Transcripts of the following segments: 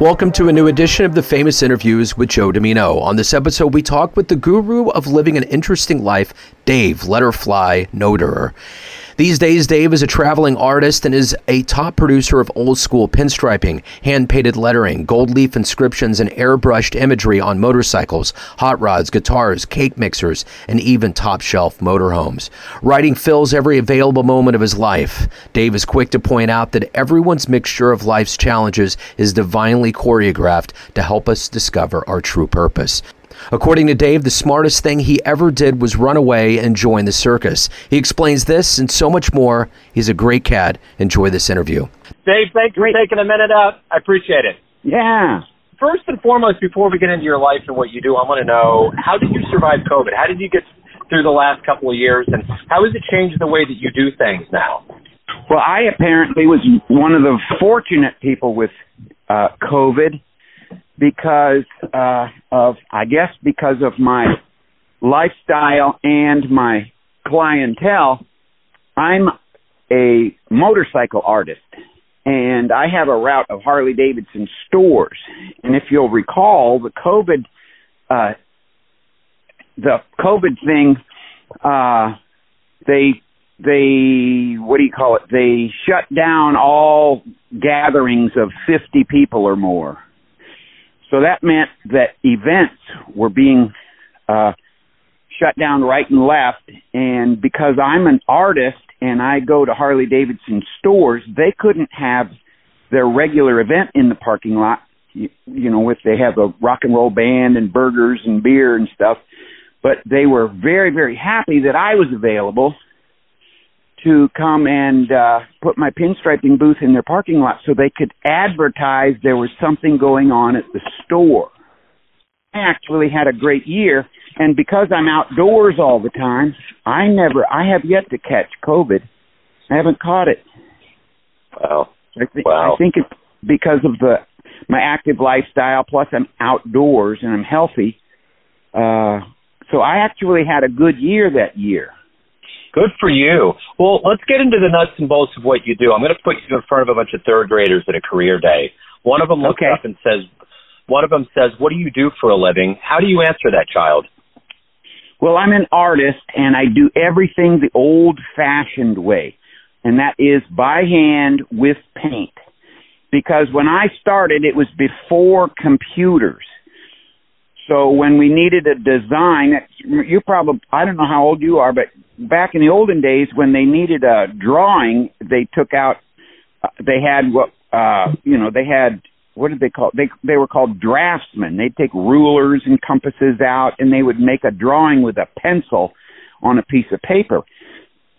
Welcome to a new edition of the Famous Interviews with Joe Dimino. On this episode, we talk with the guru of living an interesting life, Dave Letterfly Knoderer. These days, Dave is a traveling artist and is a top producer of old school pinstriping, hand painted lettering, gold leaf inscriptions, and airbrushed imagery on motorcycles, hot rods, guitars, cake mixers, and even top shelf motorhomes. Writing fills every available moment of his life. Dave is quick to point out that everyone's mixture of life's challenges is divinely choreographed to help us discover our true purpose. According to Dave, the smartest thing he ever did was run away and join the circus. He explains this and so much more. He's a great cat. Enjoy this interview. Dave, thanks for taking a minute out. I appreciate it. Yeah. First and foremost, before we get into your life and what you do, I want to know how did you survive COVID? How did you get through the last couple of years, and how has it changed the way that you do things now? Well, I apparently was one of the fortunate people with uh, COVID because uh, of, I guess, because of my lifestyle and my clientele. I'm a motorcycle artist and I have a route of Harley Davidson stores. And if you'll recall, the COVID, uh, the COVID thing, uh, they, they, what do you call it? They shut down all gatherings of 50 people or more. So that meant that events were being uh, shut down right and left. And because I'm an artist and I go to Harley Davidson stores, they couldn't have their regular event in the parking lot. You, you know, if they have a rock and roll band and burgers and beer and stuff. But they were very, very happy that I was available to come and uh, put my pinstriping booth in their parking lot so they could advertise there was something going on at the store. I actually had a great year, and because I'm outdoors all the time, I never, I have yet to catch COVID. I haven't caught it. Wow. I, th- wow. I think it's because of the my active lifestyle. Plus, I'm outdoors and I'm healthy. Uh, so I actually had a good year that year. Good for you. Well, let's get into the nuts and bolts of what you do. I'm going to put you in front of a bunch of third graders at a career day. One of them looks Okay. up and says, one of them says, what do you do for a living? How do you answer that child? Well, I'm an artist and I do everything the old fashioned way, and that is by hand with paint. Because when I started, it was before computers. So when we needed a design, you probably, I don't know how old you are, but back in the olden days when they needed a drawing, they took out, uh, they had what, uh, you know, they had, what did they call, they, they were called draftsmen. They'd take rulers and compasses out and they would make a drawing with a pencil on a piece of paper.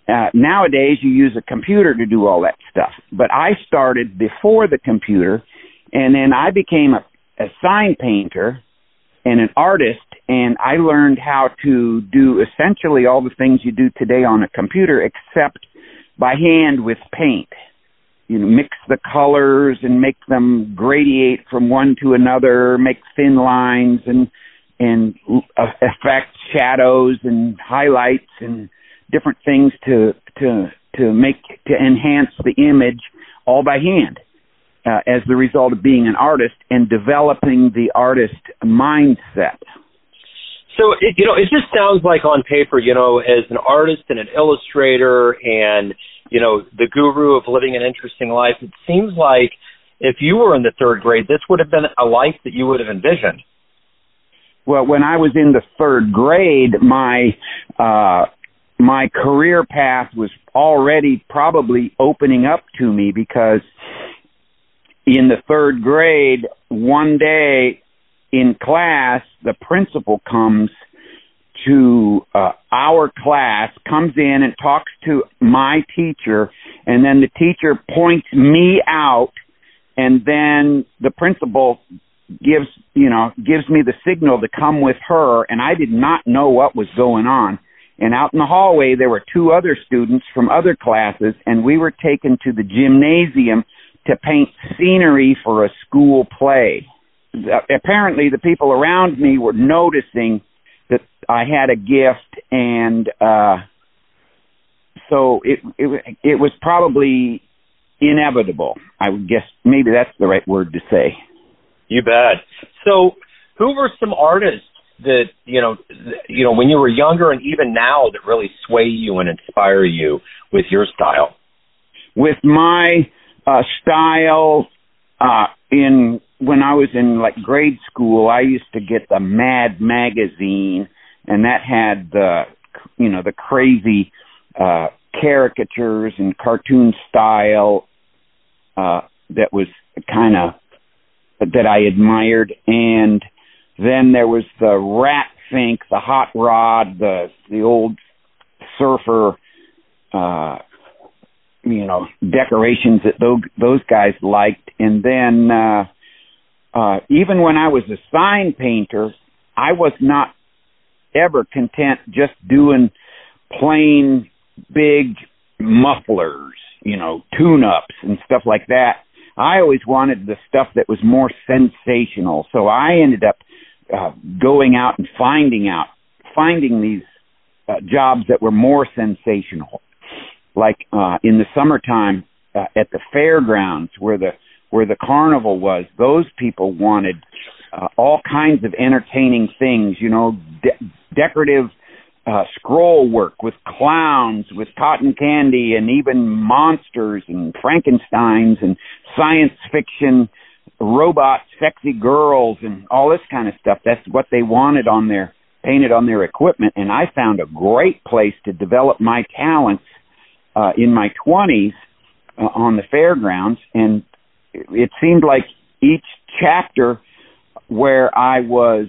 Uh, nowadays you use a computer to do all that stuff. But I started before the computer and then I became a, a sign painter and an artist and I learned how to do essentially all the things you do today on a computer except by hand with paint. You know, mix the colors and make them gradiate from one to another, make thin lines and and affect shadows and highlights and different things to to to make to enhance the image all by hand uh, as the result of being an artist and developing the artist mindset. So it, you know, it just sounds like on paper, you know, as an artist and an illustrator, and you know, the guru of living an interesting life. It seems like if you were in the third grade, this would have been a life that you would have envisioned. Well, when I was in the third grade, my uh, my career path was already probably opening up to me because in the third grade, one day in class, the principal comes to uh, our class, comes in and talks to my teacher, and then the teacher points me out, and then the principal gives you know gives me the signal to come with her, and I did not know what was going on. And out in the hallway, there were two other students from other classes, and we were taken to the gymnasium to paint scenery for a school play. Apparently, the people around me were noticing that I had a gift, and uh, so it it it was probably inevitable. I would guess maybe that's the right word to say. You bet. So, who were some artists that you know, you know, when you were younger and even now that really sway you and inspire you with your style? With my uh, style, uh, in when I was in like grade school, I used to get the Mad magazine, and that had the you know the crazy uh, caricatures and cartoon style uh, that was kind of that I admired, and then there was the Rat Fink, the Hot Rod, the the old surfer, uh, you know, decorations that those those guys liked, and then uh, uh, even when I was a sign painter, I was not ever content just doing plain big mufflers, you know, tune ups and stuff like that. I always wanted the stuff that was more sensational. So I ended up uh, going out and finding out, finding these uh, jobs that were more sensational. Like uh, in the summertime uh, at the fairgrounds where the where the carnival was, those people wanted uh, all kinds of entertaining things, you know, de- decorative uh, scroll work with clowns, with cotton candy, and even monsters and Frankenstein's and science fiction robots, sexy girls, and all this kind of stuff. That's what they wanted on their painted on their equipment, and I found a great place to develop my talents uh, in my twenties uh, on the fairgrounds, and it seemed like each chapter where I was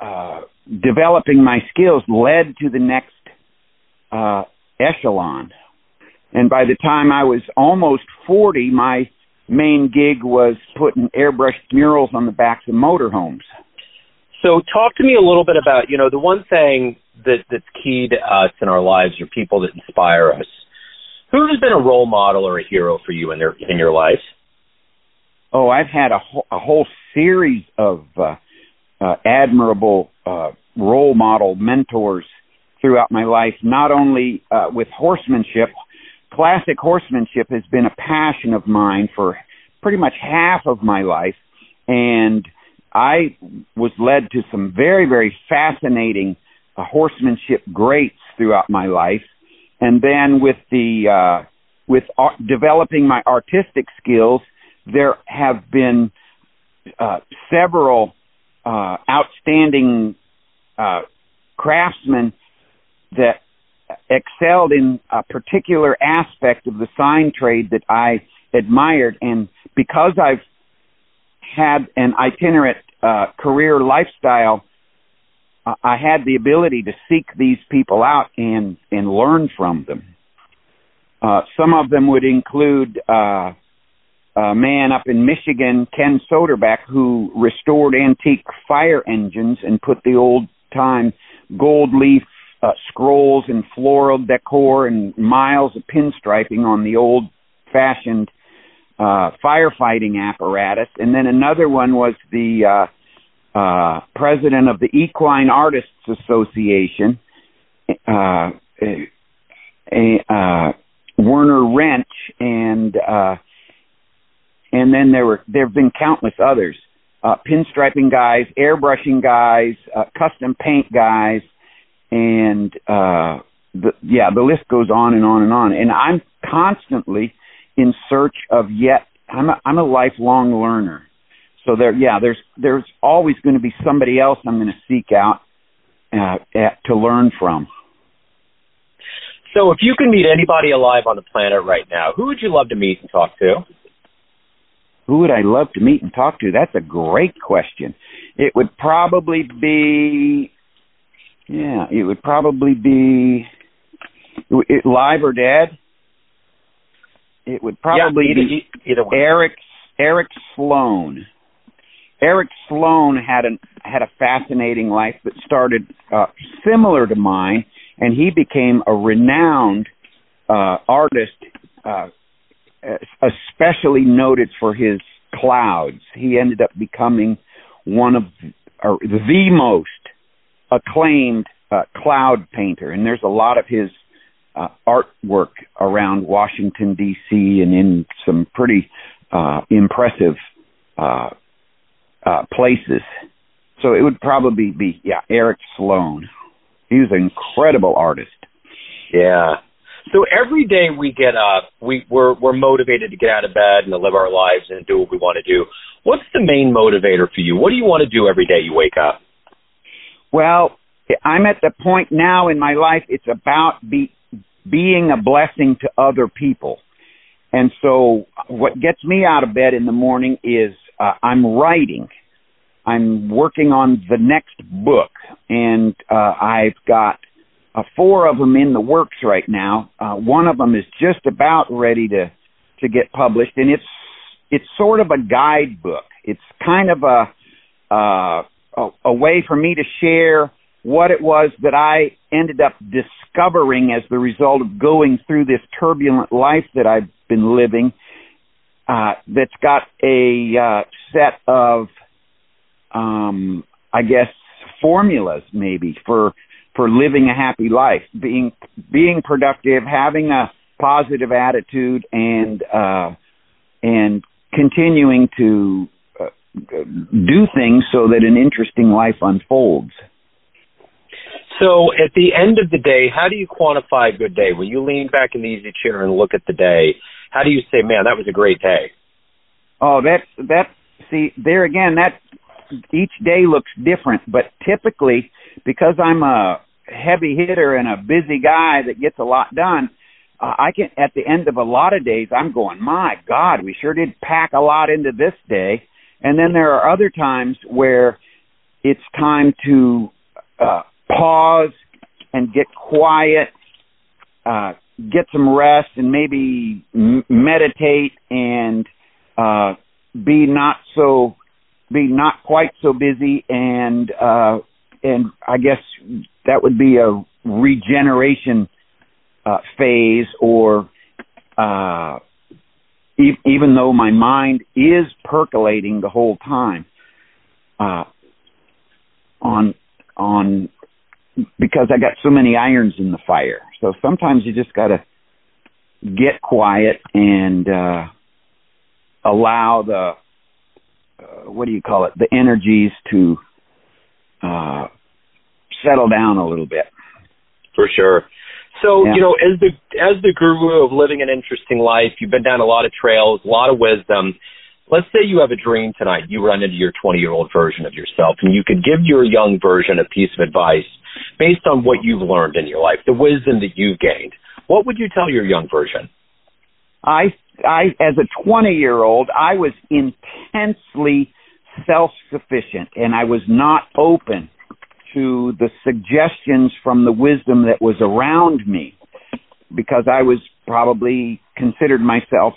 uh, developing my skills led to the next uh, echelon. And by the time I was almost 40, my main gig was putting airbrushed murals on the backs of motorhomes. So, talk to me a little bit about you know the one thing that that's key to us in our lives are people that inspire us. Who has been a role model or a hero for you in their in your life? Oh, I've had a, whole, a whole series of uh, uh, admirable uh, role model mentors throughout my life, not only uh, with horsemanship. Classic horsemanship has been a passion of mine for pretty much half of my life, and I was led to some very, very fascinating uh, horsemanship greats throughout my life. And then with the uh, with art, developing my artistic skills, there have been uh, several uh, outstanding uh, craftsmen that excelled in a particular aspect of the sign trade that I admired, and because I've had an itinerant uh, career lifestyle, I had the ability to seek these people out and and learn from them. Uh, some of them would include uh, a man up in Michigan, Ken Soderback, who restored antique fire engines and put the old time gold leaf uh, scrolls and floral decor and miles of pinstriping on the old fashioned uh, firefighting apparatus. And then another one was the uh, uh, president of the Equine Artists Association, uh, a, uh, Werner Wrench, and uh, and then there were there have been countless others. Uh, pinstriping guys airbrushing guys uh, custom paint guys and uh the yeah the list goes on and on and on. And i'm constantly in search of yet i'm a, i'm a lifelong learner so there yeah there's there's always going to be somebody else i'm going to seek out uh, at, to learn from so if you can meet anybody alive on the planet right now who would you love to meet and talk to who would I love to meet and talk to? That's a great question. It would probably be, yeah, it would probably be it, live or dead. It would probably yeah, either, be either. Eric Eric Sloane. Eric Sloane had an had a fascinating life that started uh, similar to mine, and he became a renowned uh, artist uh, especially noted for his clouds. He ended up becoming one of the most acclaimed uh, cloud painter, and there's a lot of his uh, artwork around Washington D.C. and in some pretty uh, impressive uh, uh, places. So it would probably be yeah Eric Sloane. He was an incredible artist. Yeah. So every day we get up, we we're we're motivated to get out of bed and to live our lives and do what we want to do. What's the main motivator for you? What do you want to do every day you wake up? Well, I'm at the point now in my life it's about be, being a blessing to other people. And so what gets me out of bed in the morning is uh, I'm writing. I'm working on the next book and uh, I've got uh, four of them in the works right now. Uh, one of them is just about ready to to get published, and it's it's sort of a guidebook. It's kind of a uh, a, a way for me to share what it was that I ended up discovering as the result of going through this turbulent life that I've been living. Uh, that's got a uh, set of, um, I guess, formulas maybe for for living a happy life, being being productive, having a positive attitude, and uh, and continuing to uh, do things so that an interesting life unfolds. So, at the end of the day, how do you quantify a good day? When you lean back in the easy chair and look at the day, how do you say, "Man, that was a great day"? Oh, that that see there again. That each day looks different, but typically because I'm a heavy hitter and a busy guy that gets a lot done, uh, I can at the end of a lot of days I'm going, my God, we sure did pack a lot into this day. And then there are other times where it's time to uh, pause and get quiet, uh, get some rest, and maybe m- meditate and uh, be not so be not quite so busy and uh, and I guess that would be a regeneration uh, phase or uh, e- even though my mind is percolating the whole time uh, on on because I got so many irons in the fire. So sometimes you just got to get quiet and uh, allow the uh, what do you call it the energies to uh, settle down a little bit. For sure. So yeah. you know, as the as the guru of living an interesting life, you've been down a lot of trails, a lot of wisdom. Let's say you have a dream tonight. You run into your 20 year old version of yourself, and you could give your young version a piece of advice based on what you've learned in your life, the wisdom that you've gained. What would you tell your young version? I, I, as a 20 year old, I was intensely self sufficient, and I was not open to the suggestions from the wisdom that was around me because I was probably considered myself,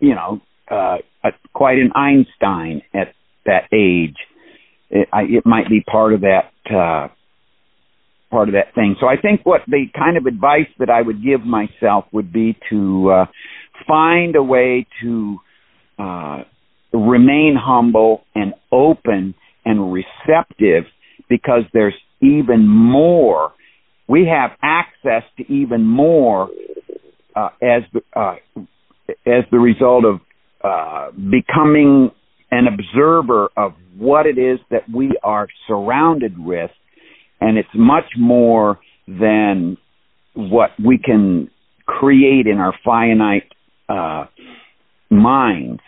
you know, uh, a, quite an Einstein at that age. It, I, it might be part of that uh, part of that thing. So I think what the kind of advice that I would give myself would be to uh, find a way to uh, remain humble and open and receptive because there's even more. We have access to even more uh, as uh, as the result of uh, becoming an observer of what it is that we are surrounded with, and it's much more than what we can create in our finite uh, minds.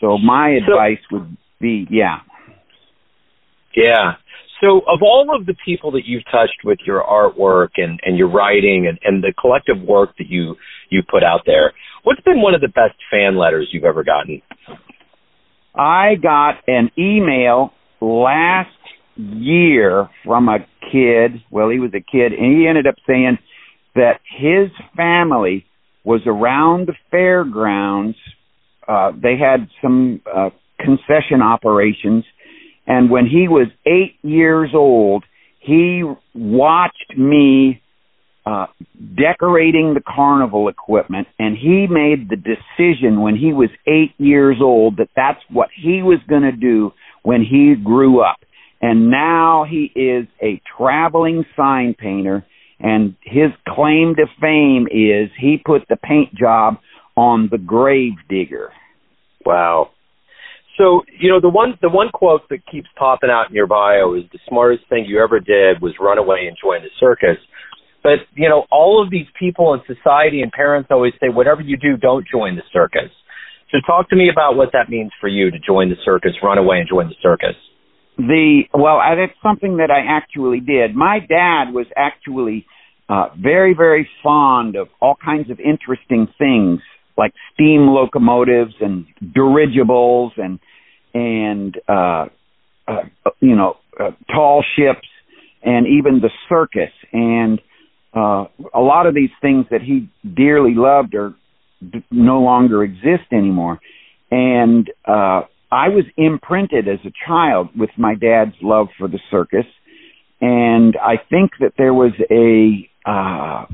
So my advice would be, yeah. Yeah. So, of all of the people that you've touched with your artwork and, and your writing and, and the collective work that you you put out there, what's been one of the best fan letters you've ever gotten? I got an email last year from a kid. Well, he was a kid, and he ended up saying that his family was around the fairgrounds. Uh, they had some uh, concession operations and when he was eight years old, he watched me uh, decorating the carnival equipment, and he made the decision when he was eight years old that that's what he was going to do when he grew up. And now he is a traveling sign painter, and his claim to fame is he put the paint job on the grave digger. Wow. So, you know, the one the one quote that keeps popping out in your bio is the smartest thing you ever did was run away and join the circus. But, you know, all of these people in society and parents always say, whatever you do, don't join the circus. So talk to me about what that means for you to join the circus, run away and join the circus. The well, that's something that I actually did. My dad was actually uh, very, very fond of all kinds of interesting things like steam locomotives and dirigibles and and uh, uh, you know uh, tall ships and even the circus and uh, a lot of these things that he dearly loved are d- no longer exist anymore. And uh, I was imprinted as a child with my dad's love for the circus, and I think that there was a uh,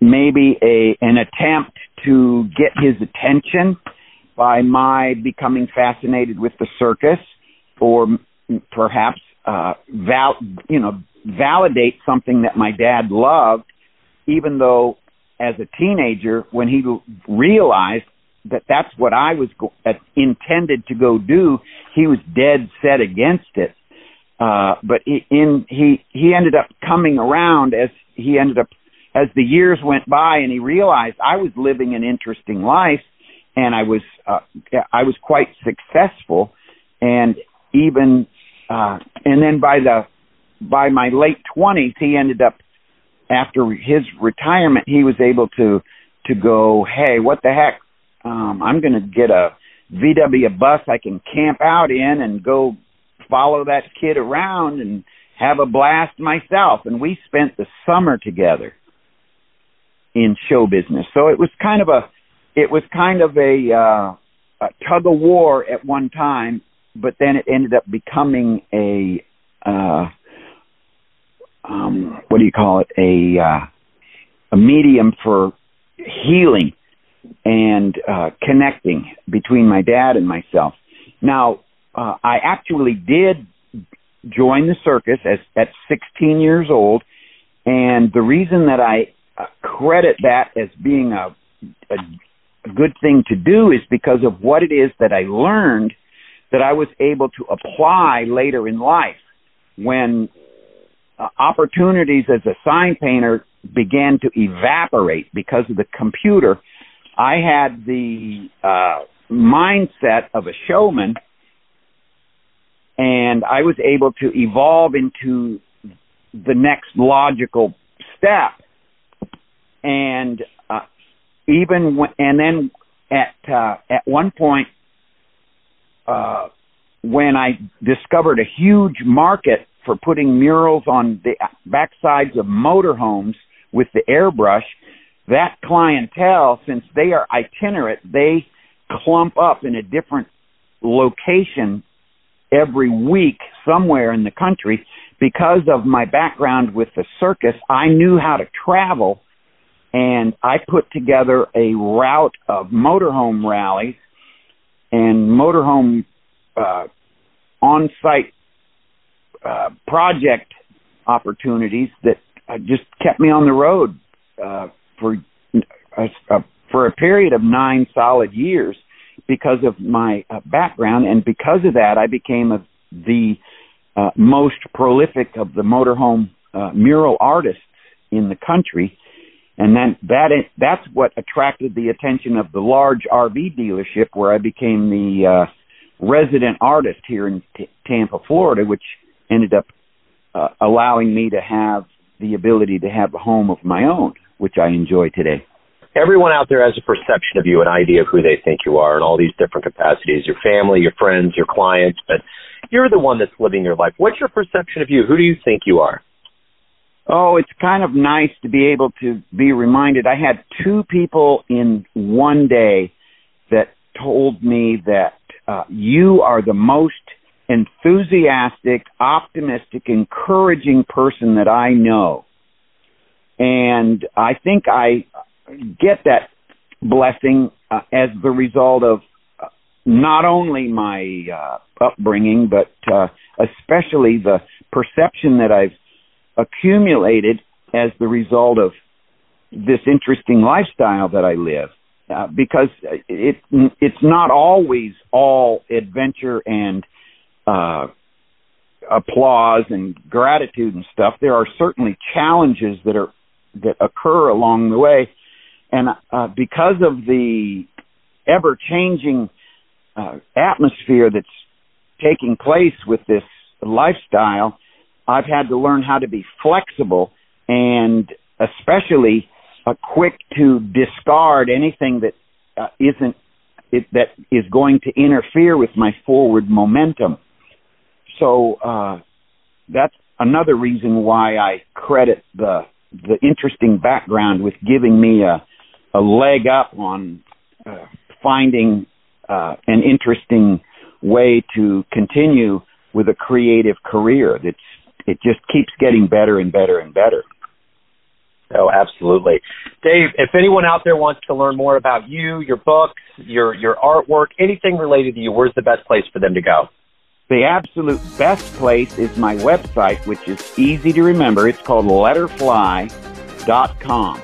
maybe a an attempt to get his attention by my becoming fascinated with the circus, or perhaps uh, val you know validate something that my dad loved, even though as a teenager, when he realized that that's what I was go- intended to go do, he was dead set against it. Uh, but he, in he he ended up coming around as he ended up as the years went by, and he realized I was living an interesting life, and I was uh, I was quite successful, and even uh, and then by the by my late twenties, he ended up after his retirement, he was able to to go, hey, what the heck? Um, I'm going to get a VW bus I can camp out in and go follow that kid around and have a blast myself. And we spent the summer together in show business. So it was kind of a it was kind of a, uh, a tug of war at one time, but then it ended up becoming a uh, um, what do you call it? A uh, a medium for healing and uh, connecting between my dad and myself. Now, uh, I actually did join the circus as, at 16 years old, and the reason that I uh, credit that as being a, a, a good thing to do is because of what it is that I learned that I was able to apply later in life when uh, opportunities as a sign painter began to evaporate because of the computer. I had the uh, mindset of a showman, and I was able to evolve into the next logical step. And uh, even when, and then at uh, at one point, uh, when I discovered a huge market for putting murals on the backsides of motorhomes with the airbrush, that clientele, since they are itinerant, they clump up in a different location every week somewhere in the country. Because of my background with the circus, I knew how to travel and I put together a route of motorhome rallies and motorhome uh, on-site uh, project opportunities that just kept me on the road uh, for uh, uh, for a period of nine solid years because of my uh, background, and because of that, I became a, the uh, most prolific of the motorhome uh, mural artists in the country, and then that is, that's what attracted the attention of the large RV dealership, where I became the uh, resident artist here in T- Tampa, Florida, which ended up uh, allowing me to have the ability to have a home of my own, which I enjoy today. Everyone out there has a perception of you, an idea of who they think you are in all these different capacities your family, your friends, your clients, but you're the one that's living your life. What's your perception of you? Who do you think you are? Oh, it's kind of nice to be able to be reminded. I had two people in one day that told me that uh, you are the most enthusiastic, optimistic, encouraging person that I know. And I think I get that blessing uh, as the result of uh, not only my uh, upbringing, but uh, especially the perception that I've accumulated as the result of this interesting lifestyle that I live. uh, because it it's not always all adventure and uh, applause and gratitude and stuff. There are certainly challenges that are that occur along the way, and uh, because of the ever changing uh, atmosphere that's taking place with this lifestyle, I've had to learn how to be flexible and especially uh, quick to discard anything that uh, not it, that is going to interfere with my forward momentum. So uh, that's another reason why I credit the the interesting background with giving me a a leg up on uh, finding uh, an interesting way to continue with a creative career. That's it just keeps getting better and better and better. Oh, absolutely. Dave, if anyone out there wants to learn more about you, your books, your your artwork, anything related to you, where's the best place for them to go? The absolute best place is my website, which is easy to remember. It's called letterfly.com.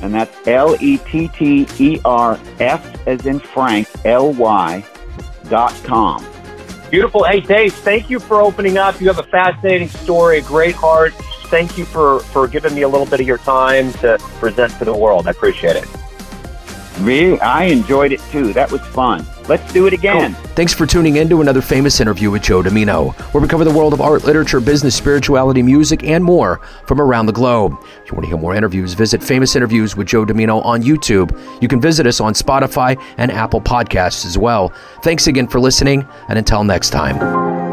And that's L E T T E R F as in Frank, L Y dot com. Beautiful. Hey, Dave, thank you for opening up. You have a fascinating story, a great heart. Thank you for, for giving me a little bit of your time to present to the world. I appreciate it. Me, I enjoyed it too. That was fun. Let's do it again. Cool. Thanks for tuning in to another famous interview with Joe Dimino, where we cover the world of art, literature, business, spirituality, music, and more from around the globe. If you want to hear more interviews, visit Famous Interviews with Joe Dimino on YouTube. You can visit us on Spotify and Apple Podcasts as well. Thanks again for listening, and until next time.